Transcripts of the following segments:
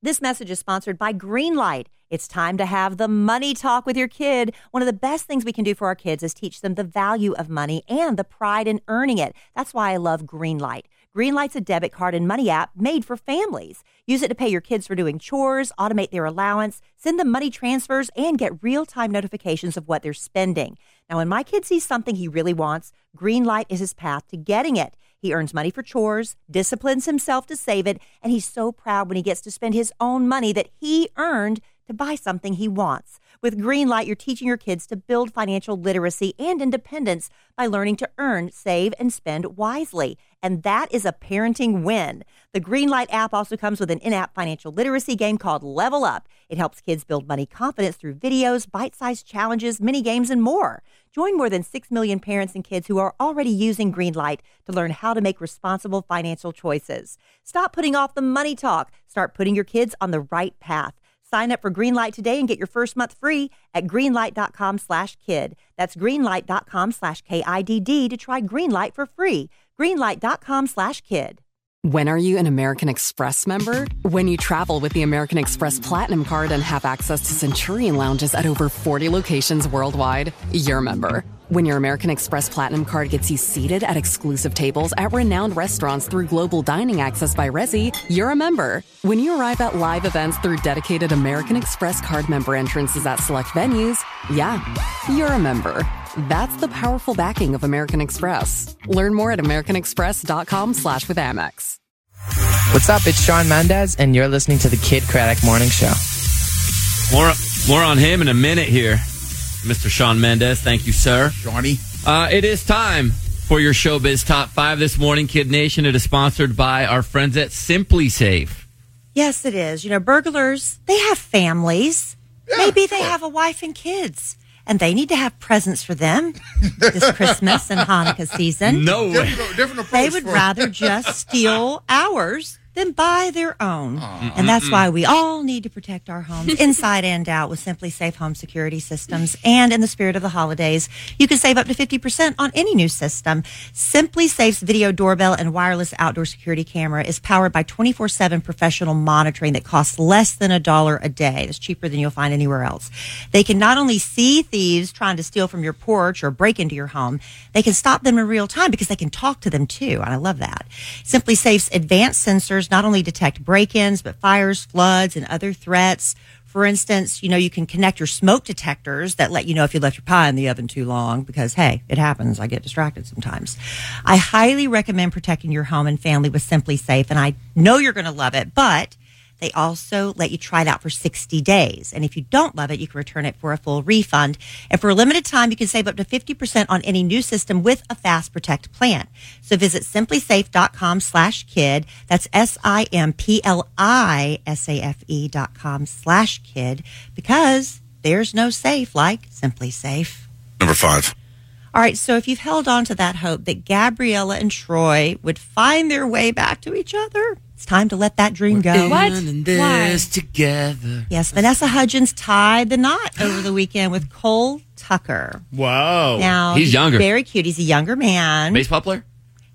This message is sponsored by Greenlight. It's time to have the money talk with your kid. One of the best things we can do for our kids is teach them the value of money and the pride in earning it. That's why I love Greenlight. Greenlight's a debit card and money app made for families. Use it to pay your kids for doing chores, automate their allowance, send them money transfers, and get real time notifications of what they're spending. Now, when my kid sees something he really wants, Greenlight is his path to getting it. He earns money for chores, disciplines himself to save it, and he's so proud when he gets to spend his own money that he earned to buy something he wants. With Greenlight, you're teaching your kids to build financial literacy and independence by learning to earn, save, and spend wisely. And that is a parenting win. The Greenlight app also comes with an in app financial literacy game called Level Up. It helps kids build money confidence through videos, bite sized challenges, mini games, and more. Join more than 6 million parents and kids who are already using Greenlight to learn how to make responsible financial choices. Stop putting off the money talk. Start putting your kids on the right path. Sign up for Greenlight today and get your first month free at greenlight.com slash kid. That's greenlight.com slash K-I-D-D to try Greenlight for free. Greenlight.com slash kid. When are you an American Express member? When you travel with the American Express Platinum Card and have access to Centurion lounges at over 40 locations worldwide, you're a member. When your American Express Platinum Card gets you seated at exclusive tables at renowned restaurants through global dining access by Resy, you're a member. When you arrive at live events through dedicated American Express card member entrances at select venues, yeah, you're a member. That's the powerful backing of American Express. Learn more at americanexpress.com slash with Amex. What's up? It's Shawn Mendes, and you're listening to the Kidd Kraddick Morning Show. More, more on him in a minute here. Mr. Shawn Mendes, thank you, sir. Shawnee. Uh, it is time for your Showbiz Top 5 this morning, Kidd Nation. It is sponsored by our friends at SimpliSafe. Yes, it is. You know, burglars, they have families. Yeah, Maybe they sure. have a wife and kids. And they need to have presents for them this Christmas and Hanukkah season. No way. Different, different approach. They would for- rather just steal ours than buy their own. And that's why we all need to protect our homes inside and out with SimpliSafe Home Security Systems. And in the spirit of the holidays, you can save up to 50% on any new system. SimpliSafe's video doorbell and wireless outdoor security camera is powered by 24 7 professional monitoring that costs less than a dollar a day. It's cheaper than you'll find anywhere else. They can not only see thieves trying to steal from your porch or break into your home, they can stop them in real time because they can talk to them too. And I love that. SimpliSafe's advanced sensors not only detect break-ins, but fires, floods, and other threats. For instance, you know, you can connect your smoke detectors that let you know if you left your pie in the oven too long because, hey, it happens. I get distracted sometimes. I highly recommend protecting your home and family with SimpliSafe, and I know you're going to love it, but they also let you try it out for 60 days. And if you don't love it, you can return it for a full refund. And for a limited time, you can save up to 50% on any new system with a Fast Protect plan. So visit simplisafe.com slash kid. That's S-I-M-P-L-I-S-A-F-E dot com slash kid because there's no safe like SimpliSafe. Number five. All right, so if you've held on to that hope that Gabriella and Troy would find their way back to each other, it's time to let that dream go. What? In Why? together. Yes, Vanessa Hudgens tied the knot over the weekend with Cole Tucker. Wow. Now He's younger. very cute. He's a younger man. Baseball player?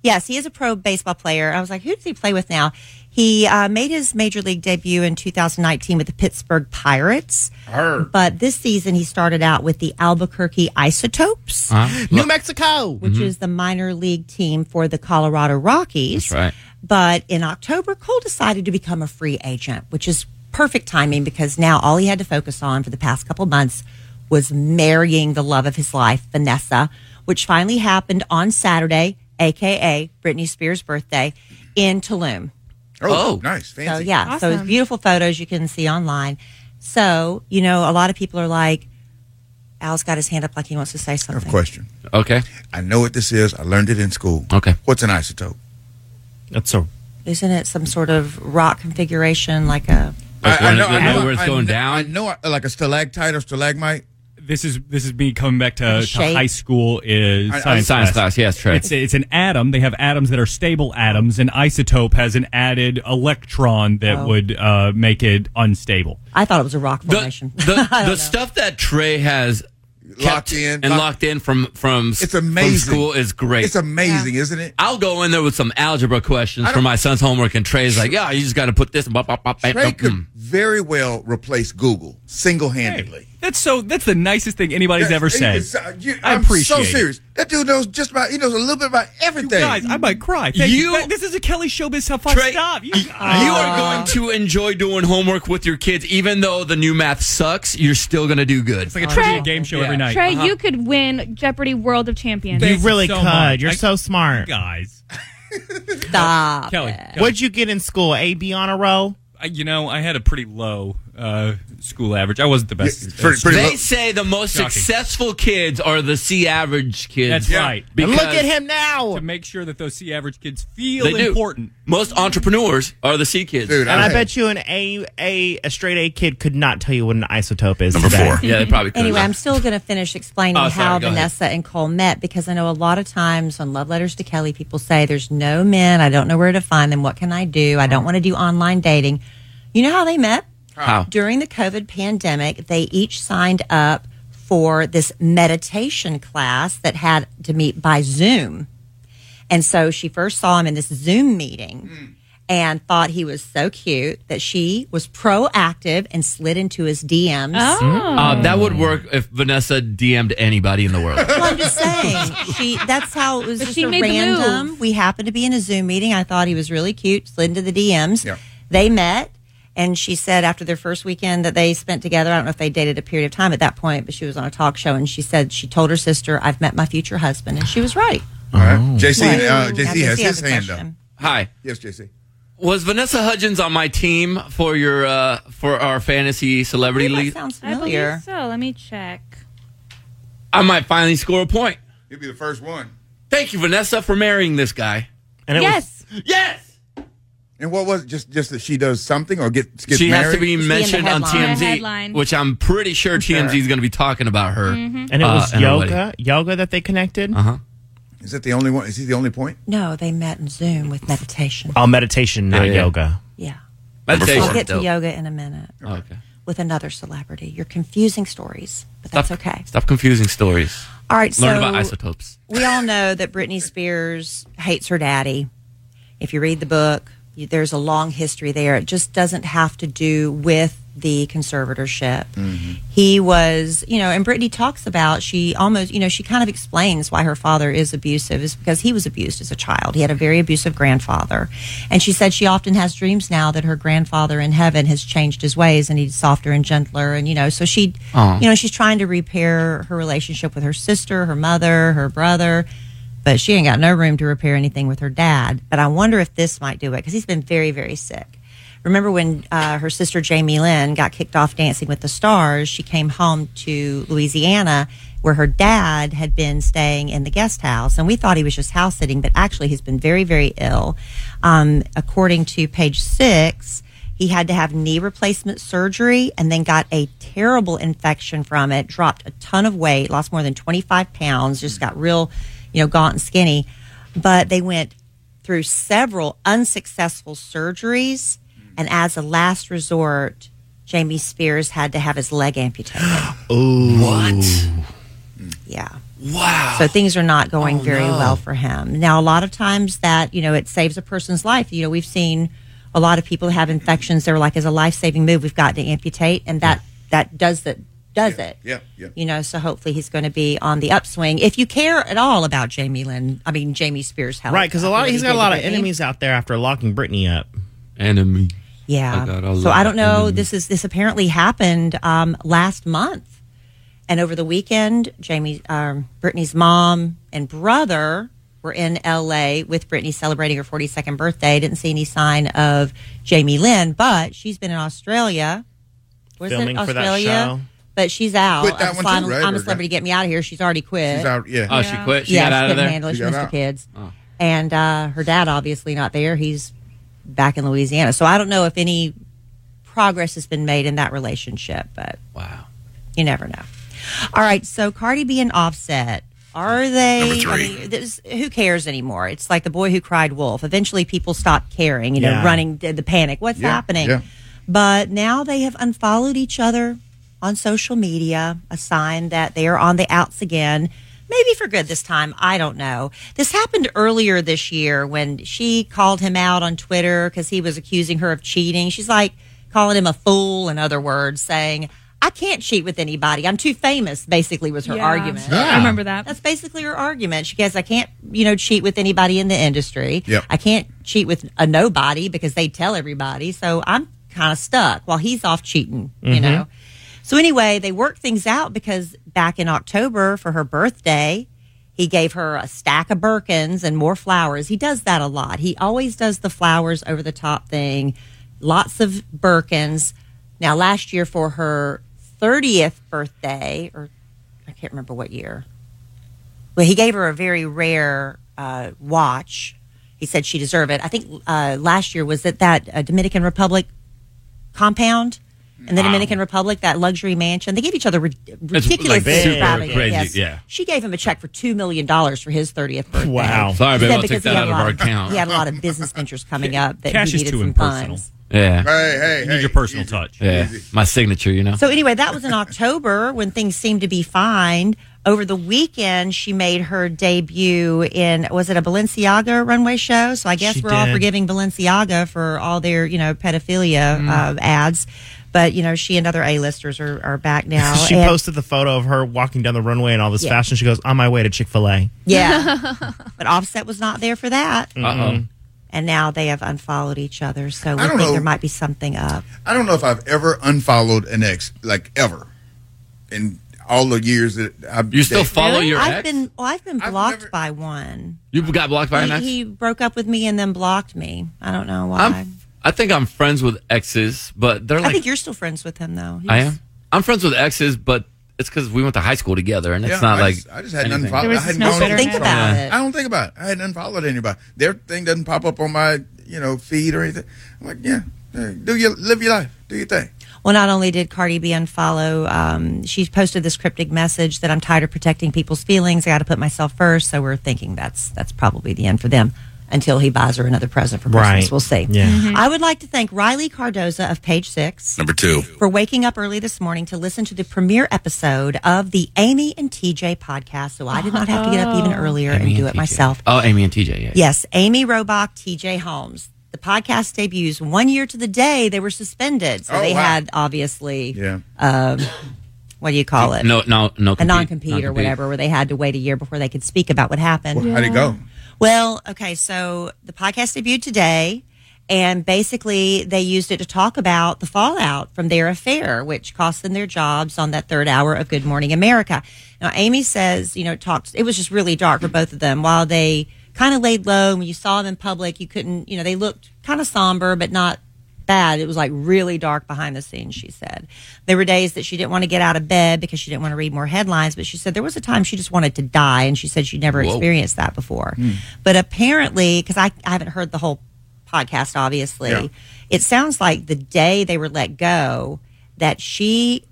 Yes, he is a pro baseball player. I was like, who does he play with now? He uh, made his major league debut in 2019 with the Pittsburgh Pirates. Heard. But this season, he started out with the Albuquerque Isotopes, New Mexico. which is the minor league team for the Colorado Rockies. That's right. But in October, Cole decided to become a free agent, which is perfect timing because now all he had to focus on for the past couple months was marrying the love of his life, Vanessa, which finally happened on Saturday, aka Britney Spears' birthday, in Tulum. Oh, Oh. nice. Fancy. So yeah, so it's beautiful photos you can see online. So you know, a lot of people are like, Al's got his hand up like he wants to say I have something. a question. Okay. I know what this is. I learned it in school. Okay. What's an isotope? That's a Isn't it some sort of rock configuration, like a? Like when it- I where it's I going know- down? I know, like a stalactite or stalagmite. this is this is me coming back to, to shape. high school is I- I- science, Science class, yes, Trey. It's it's an atom. They have atoms that are stable atoms. An isotope has an added electron that Oh. would uh, make it unstable. I thought it was a rock formation. the, I don't the stuff that Trey has locked in, and locked in from from It's amazing. from school is great. It's amazing, isn't it? I'll go in there with some algebra questions for my son's homework, and Trey's like, "Yeah, you just got to put this." Bop, bop, bop, bop, Trey bop, could mm. very well replace Google single handedly. That's so. That's the nicest thing anybody's ever said. Uh, I I'm appreciate. so it. serious. That dude knows just about. He knows a little bit about You everything. guys, I might cry. Thank you. You- This is a Kellie Showbiz Top Five. Trey, Stop. You, You are going to enjoy doing homework with your kids, even though the new math sucks. You're still going to do good. It's like a Trey- trivia game show every night. Trey, uh-huh. you could win Jeopardy World of Champions. Thank You really so could. much. You're I- so smart. guys. Stop. Kellie. Kellie, What'd you get in school? A, B on a row? I- you know, I had a pretty low uh, school average. I wasn't the best. Yeah, at pretty- pretty They low. say the most Shocking. successful kids are the C average kids. That's right. And look at him now. To make sure that those C average kids feel They do. important. Most entrepreneurs are the C kids. Dude, And I had- bet you an A, A, a straight A kid could not tell you what an isotope is. Number today. four. Yeah, they probably could. Anyway, I'm still going to finish explaining Oh, sorry, how go ahead. Vanessa and Cole met because I know a lot of times on Love Letters to Kellie, people say, There's no men. I don't know where to find them. What can I do? I don't want to do online dating. You know how they met? How? During the COVID pandemic, they each signed up for this meditation class that had to meet by Zoom. And so she first saw him in this Zoom meeting hmm. and thought he was so cute that she was proactive and slid into his DMs. Oh. Hmm? Uh, hmm. that would work if Vanessa DM'd anybody in the world. Well, I'm just saying. She that's how it was But just she a made the random. move. We happened to be in a Zoom meeting. I thought he was really cute. Slid into the DMs. Yeah. They met, and she said after their first weekend that they spent together. I don't know if they dated a period of time at that point, but she was on a talk show, and she said she told her sister, "I've met my future husband," and she was right. All right. JC, uh, JC has JC his hand up. Hi. Yes, JC. Was Vanessa Hudgens on my team for your uh, for our fantasy celebrity That league? sounds familiar. believe so. Let me check. I might finally score a point. You'll be the first one. Thank you, Vanessa, for marrying this guy. And it yes. Yes. And what was it? Just just that she does something or gets gets she married? has to be mentioned on. TMZ, which I'm pretty sure TMZ is going to be talking about her. Mm-hmm. and it Uh, was and her yoga, yoga that they connected. Uh-huh. Is that the only one? Is he the only point? No, they met in Zoom with meditation. Oh, meditation, not Yeah, yeah. yoga. Yeah, Meditation. I'll get to dope. yoga in a minute Oh, okay. with another celebrity. You're confusing stories, but that's Stop, okay. Stop confusing stories. All right, Learn so about isotopes. we all know that Britney Spears hates her daddy. If you read the book, you, there's a long history there. It just doesn't have to do with the conservatorship. Mm-hmm. He was, you know, and Britney talks about she almost, you know, she kind of explains why her father is abusive is because he was abused as a child. He had a very abusive grandfather. And she said she often has dreams now that her grandfather in heaven has changed his ways and he's softer and gentler. And, you know, so she, Aw. you know, she's trying to repair her relationship with her sister, her mother, her brother but she ain't got no room to repair anything with her dad. But I wonder if this might do it because he's been very, very sick. Remember when uh, her sister Jamie Lynn got kicked off Dancing with the Stars? She came home to Louisiana where her dad had been staying in the guest house, and we thought he was just house sitting, but actually he's been very, very ill. Um, according to page six, he had to have knee replacement surgery and then got a terrible infection from it, dropped a ton of weight, lost more than 25 pounds, just got real, you know, gaunt and skinny. But they went through several unsuccessful surgeries. And as a last resort, Jamie Spears had to have his leg amputated. What? yeah. Wow. So things are not going Oh, very no. well for him. Now, a lot of times that, you know, it saves a person's life. You know, we've seen a lot of people have infections. They're like, as a life saving move, we've got to amputate. And that, that does that, does it. Yeah, yeah. You know, so hopefully he's going to be on the upswing. If you care at all about Jamie Lynn, I mean, Jamie Spears' health. Right, because a lot after he's he got a lot of Britney. enemies out there after locking Britney up. Enemy. Yeah. I got a so lot I don't know. of This is this apparently happened um, last month, and over the weekend, Jamie, um, Britney's mom and brother were in L.A. with Britney celebrating her 42nd birthday. Didn't see any sign of Jamie Lynn, but she's been in Australia. Was Filming it for that Australia? Show. But she's out. Quit that I'm, one so I'm- too, right? I'm a Or celebrity. Get me out of here. She's already quit. She's out. Yeah. Oh, she quit. She yeah, got she out of couldn't there. handle it. She She got missed the out. kids. And uh, her dad obviously not there. He's back in Louisiana. So I don't know if any progress has been made in that relationship, but Wow. you never know. All right, so Cardi B and Offset. Are they? Number three. I mean, this- who cares anymore? It's like the boy who cried wolf. Eventually, people stop caring. You know, Yeah. running the the panic. What's Yeah, happening? yeah. But now they have unfollowed each other on social media, a sign that they are on the outs again. Maybe for good this time. I don't know. This happened earlier this year when she called him out on Twitter because he was accusing her of cheating. She's like calling him a fool, in other words, saying, I can't cheat with anybody. I'm too famous, basically, was her Yeah. argument. I remember that. That's basically her argument. She goes, I can't, you know, cheat with anybody in the industry. Yep. I can't cheat with a nobody because they tell everybody. So I'm kind of stuck while he's off cheating, you mm-hmm. know. So anyway, they worked things out because back in October for her birthday, he gave her a stack of Birkins and more flowers. He does that a lot. He always does the flowers over the top thing. Lots of Birkins. Now, last year for her 30th birthday, or I can't remember what year, well, he gave her a very rare uh, watch. He said she deserved it. I think uh, last year was at that uh, Dominican Republic compound in the Dominican Republic, that luxury mansion. They gave each other ri- ridiculous like super extravagant crazy, gifts. yeah. She gave him a check for two million dollars for his 30th birthday. Wow. Sorry, He babe, I'll because take that he had out a of lot our account. He had a lot of business ventures coming up that Cash he is needed too some impersonal. funds. Yeah. Hey, hey, You hey. need your personal easy. touch. Yeah. My signature, you know? So anyway, that was in October when things seemed to be fine. Over the weekend, she made her debut in was it a Balenciaga runway show? So I guess She we're all forgiving Balenciaga for all their you know pedophilia Mm. uh, ads, but you know she and other A-listers are, are back now. She And- posted the photo of her walking down the runway in all this Yeah. fashion. She goes, "On my way to Chick Fil A." yeah, but Offset was not there for that, Uh oh. and now they have unfollowed each other. So we I think don't know. there might be something up. I don't know if I've ever unfollowed an ex, like ever, in all the years that I've. You still dated. follow Really? your I've ex? been well, I've been I've blocked never- by one. you got blocked by an ex? He, he broke up with me and then blocked me. I don't know why. I'm, I think I'm friends with exes, but they're like. I think you're still friends with him though. I am. I'm friends with exes, but it's because we went to high school together, and it's Yeah, not I like just, I just hadn't anything. unfollowed. There I hadn't no gone- Think about it. I don't think about it. I hadn't unfollowed anybody. Their thing doesn't pop up on my, you know, feed or anything. I'm like, yeah, do your live your life, do your thing. Well, not only did Cardi B unfollow, um, she posted this cryptic message that I'm tired of protecting people's feelings. I got to put myself first. So we're thinking that's that's probably the end for them until he buys her another present for Christmas. Right. We'll see. Yeah. Mm-hmm. I would like to thank Riley Cardoza of Page Six. Number two. for waking up early this morning to listen to the premiere episode of the Amy and TJ podcast. So I did not have to get up even oh. earlier Amy and do and it TJ. myself. Oh, Amy and TJ. Yeah. Yes, Amy Robach, TJ Holmes. The podcast debuts one year to the day they were suspended. So Oh, they wow. had obviously, Yeah. Um, what do you call it? No, no, no. a non compete or whatever, where they had to wait a year before they could speak about what happened. How'd it go? Well, okay, so the podcast debuted today, and basically they used it to talk about the fallout from their affair, which cost them their jobs on that third hour of Good Morning America. Now, Amy says, you know, talked. It was just really dark for both of them. While they kind of laid low, when you saw them in public, you couldn't, you know, they looked kind of somber, but not bad. It was like really dark behind the scenes, she said. There were days that she didn't want to get out of bed because she didn't want to read more headlines, but she said there was a time she just wanted to die, and she said she'd never Whoa. experienced that before. Hmm. But apparently, because I, I haven't heard the whole podcast, obviously, Yeah. it sounds like the day they were let go, that she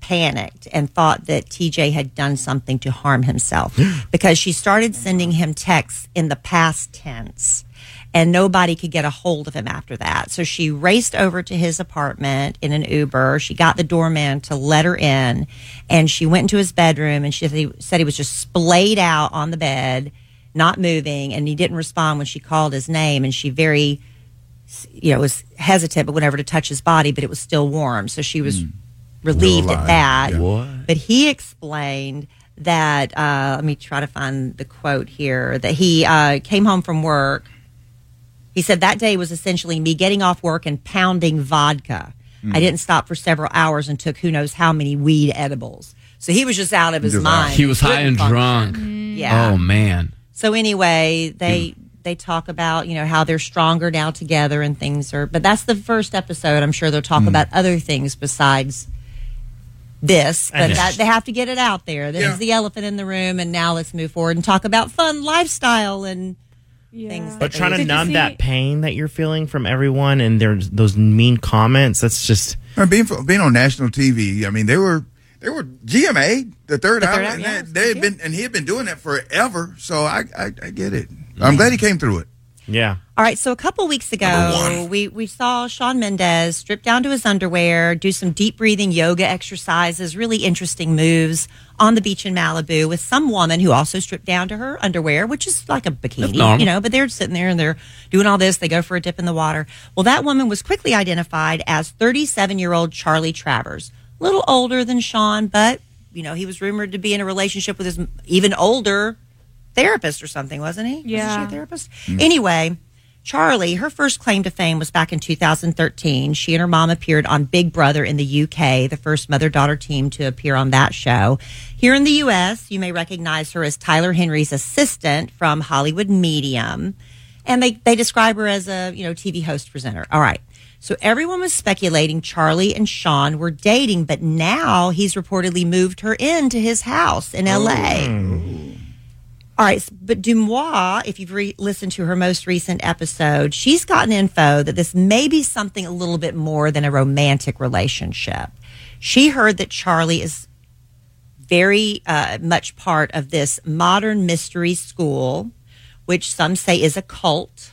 panicked and thought that TJ had done something to harm himself because she started sending him texts in the past tense and nobody could get a hold of him after that. So she raced over to his apartment in an Uber. She got the doorman to let her in and she went into his bedroom and she said he, was just splayed out on the bed, not moving, and he didn't respond when she called his name and she very you know, was hesitant but went over to touch his body, but it was still warm. So she was relieved at that. yeah. But he explained that, uh, let me try to find the quote here, that he uh, came home from work. He said that day was essentially me getting off work and pounding vodka. Hmm. I didn't stop for several hours and took who knows how many weed edibles. So he was just out of his Just mind. He was high and function. drunk. Yeah. Oh man. So anyway, they they talk about you know how they're stronger now together and things are. But that's the first episode. I'm sure they'll talk about other things besides this. But that, they have to get it out there. This Yeah. is the elephant in the room, and now let's move forward and talk about fun lifestyle and things. But trying to they- Did you numb see- that pain that you're feeling from everyone and there's those mean comments, that's just And being being on national TV, I mean, they were they were GMA the third The hour. third hour, and yeah, they, they had been and he had been doing that forever. So I I, I get it. Mm-hmm. I'm glad he came through it. Yeah. All All right, so a couple weeks ago, we, we saw Shawn Mendes strip down to his underwear, do some deep breathing yoga exercises, really interesting moves on the beach in Malibu with some woman who also stripped down to her underwear, which is like a bikini, you know, but they're sitting there and they're doing all this. They go for a dip in the water. Well, that woman was quickly identified as 37 year old Charlie Travers, a little older than Shawn, but, you know, he was rumored to be in a relationship with his even older therapist or something, wasn't he? Wasn't she a therapist? Anyway, Charlie, her first claim to fame was back in 2013. She and her mom appeared on Big Brother in the UK, the first mother daughter team to appear on that show. Here in the US, you may recognize her as Tyler Henry's assistant from Hollywood Medium. And they, they describe her as a, you know, TV host presenter. All right. So everyone was speculating Charlie and Shawn were dating, but now he's reportedly moved her into his house in LA. Oh. All right, but DeuxMoi, if you've re- listened to her most recent episode, she's gotten info that this may be something a little bit more than a romantic relationship. She heard that Charlie is very uh, much part of this modern mystery school, which some say is a cult.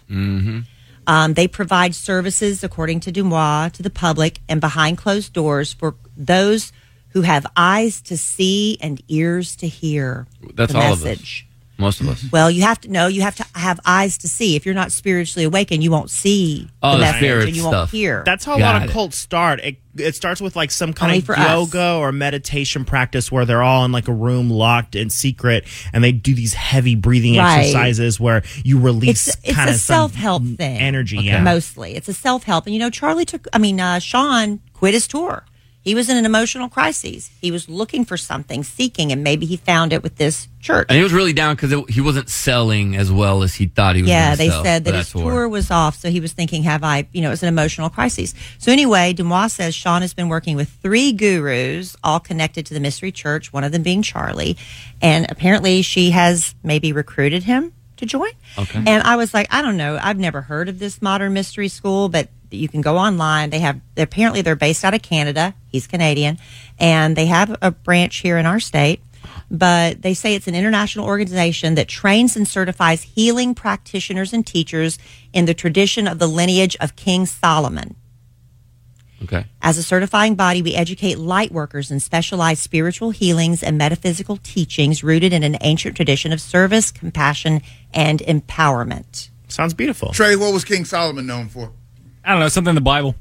Um, they provide services, according to DeuxMoi, to the public and behind closed doors for those who have eyes to see and ears to hear. That's all of us. Message. Most of us. Well, you have to know. You have to have eyes to see. If you're not spiritually awakened, you won't see Oh, the the message spirit and you won't stuff. hear. That's how a lot of it. cults start. It, it starts with like some kind Only of for us. yoga or meditation practice where they're all in like a room locked in secret and they do these heavy breathing Right. exercises where you release it's it's kind a of self help thing. energy. Yeah. mostly it's a self help. And you know, Charlie took. I mean, uh, Shawn quit his tour. He was in an emotional crisis. He was looking for something, seeking, and maybe he found it with this church. And he was really down because he wasn't selling as well as he thought he was. Yeah, they sell said that his tour. was off, so he was thinking, "Have I?" You know, it was an emotional crisis. So anyway, DeuxMoi says Shawn has been working with three gurus, all connected to the Mystery Church. One of them being Charlie, and apparently she has maybe recruited him to join. Okay. And I was like, I don't know, I've never heard of this modern mystery school, but you can go online. They have apparently they're based out of Canada. He's Canadian, and they have a branch here in our state but they say it's an international organization that trains and certifies healing practitioners and teachers in the tradition of the lineage of King Solomon. Okay. As a certifying body, we educate light workers in specialized spiritual healings and metaphysical teachings rooted in an ancient tradition of service, compassion, and empowerment. Sounds beautiful. Trey, what was King Solomon known for? I don't know, something in the Bible.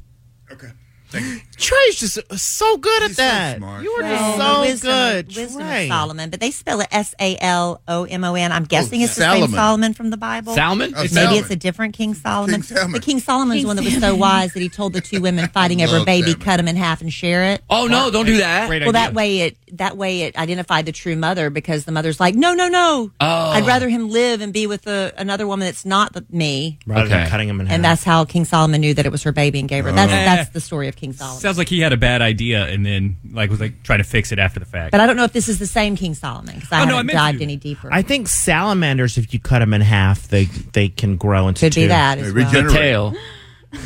Okay. Thank you. Trey's just so good at He's so that. smart. you were Well, just the so wisdom good. Of, wisdom Trey. of Solomon, but they spell it S A L O M O N. I'm guessing oh, it's the same Solomon. Solomon from the Bible. Salmon? Oh, It's Maybe Salmon. it's a different King Solomon. King Salmon. The King Solomon's one that was so wise that he told the two women fighting over a Love baby, salmon. cut him in half and share it. Oh no! Don't do that. Great Well, idea. that way it that way it identified the true mother because the mother's like, no, no, no. Oh. I'd rather him live and be with a, another woman that's not the, me. Rather than cutting him in half. And that's how King Solomon knew that it was her baby and gave her. That's Oh. that's the story of King Solomon. Sounds like he had a bad idea and then like was like trying to fix it after the fact. but I don't know if this is the same King Solomon because I Oh, no, I haven't meant dived to. any deeper. I think salamanders, if you cut them in half, they they can grow into Could two. be that as well. regenerate. The tail.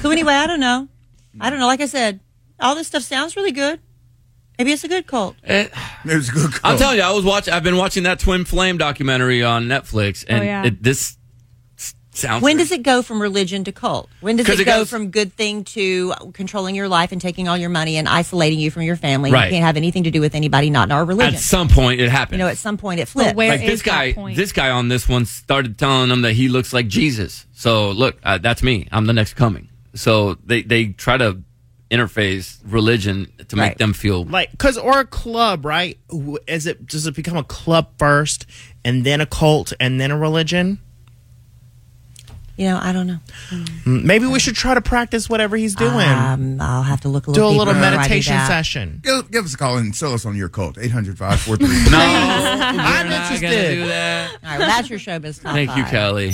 So anyway, I don't know. I don't know. Like I said, all this stuff sounds really good. Maybe it's a good cult. Eh, It was a good. cult. I'm call. telling you, I was watching. I've been watching that Twin Flame documentary on Netflix, and Oh, yeah. it, this s- sounds. When does it go from religion to cult? When does it it go goes- from good thing to controlling your life and taking all your money and isolating you from your family? Right. You can't have anything to do with anybody not in our religion. At some point, it happens. you know, at some point it But flips. where like this is that guy, point? this guy on this one started telling them that he looks like Jesus. So look, uh, that's me. I'm the next coming. So they they try to interface religion to make Right. them feel like because or a club right is it does it become a club first and then a cult and then a religion you know, I don't know. Mm, maybe we should try to practice whatever he's doing Um, I'll have to look a do little a deeper little before I do meditation that. session Give, give us a call and sell us on your cult. 800 543 no. i'm We're not gonna do that. All right, well, that's your showbiz top Thank you, five. Kellie.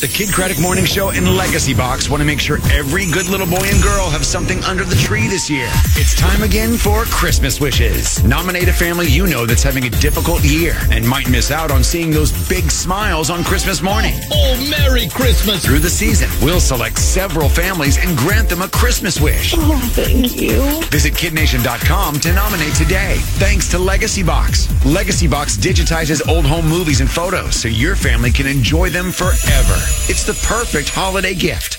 The Kidd Kraddick Morning Show and Legacy Box want to make sure every good little boy and girl have something under the tree this year. It's time again for Christmas wishes. Nominate a family you know that's having a difficult year and might miss out on seeing those big smiles on Christmas morning. Oh, Merry Christmas. Through the season, we'll select several families and grant them a Christmas wish. Oh, thank you. Visit kidnation.com to nominate today. Thanks to Legacy Box. Legacy Box digitizes old home movies and photos so your family can enjoy them forever. It's the perfect holiday gift.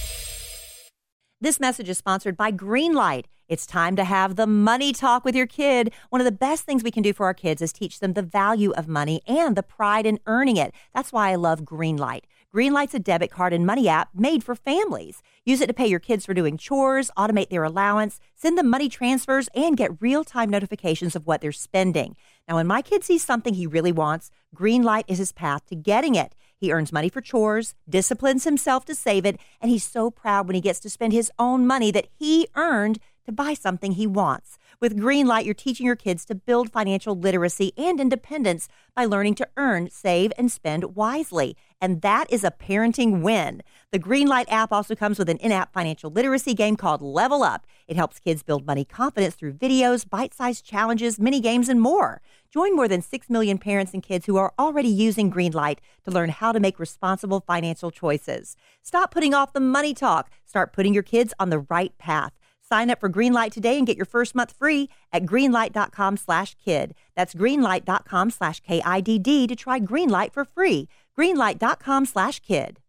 This message is sponsored by Greenlight. It's time to have the money talk with your kid. One of the best things we can do for our kids is teach them the value of money and the pride in earning it. That's why I love Greenlight. Greenlight's a debit card and money app made for families. Use it to pay your kids for doing chores, automate their allowance, send them money transfers, and get real time notifications of what they're spending. Now, when my kid sees something he really wants, Greenlight is his path to getting it. He earns money for chores, disciplines himself to save it, and he's so proud when he gets to spend his own money that he earned to buy something he wants. With Greenlight, you're teaching your kids to build financial literacy and independence by learning to earn, save, and spend wisely. And that is a parenting win. The Greenlight app also comes with an in app financial literacy game called Level Up. It helps kids build money confidence through videos, bite sized challenges, mini games, and more. Join more than 6 million parents and kids who are already using Greenlight to learn how to make responsible financial choices. Stop putting off the money talk. Start putting your kids on the right path. Sign up for Greenlight today and get your first month free at greenlight.com slash kid. That's greenlight.com slash K-I-D-D to try Greenlight for free. Greenlight.com slash kid.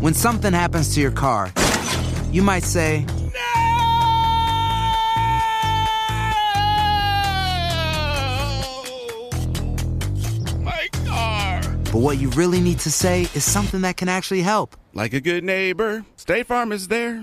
When something happens to your car, you might say, My car. but what you really need to say is something that can actually help. Like a good neighbor, State Farm is there.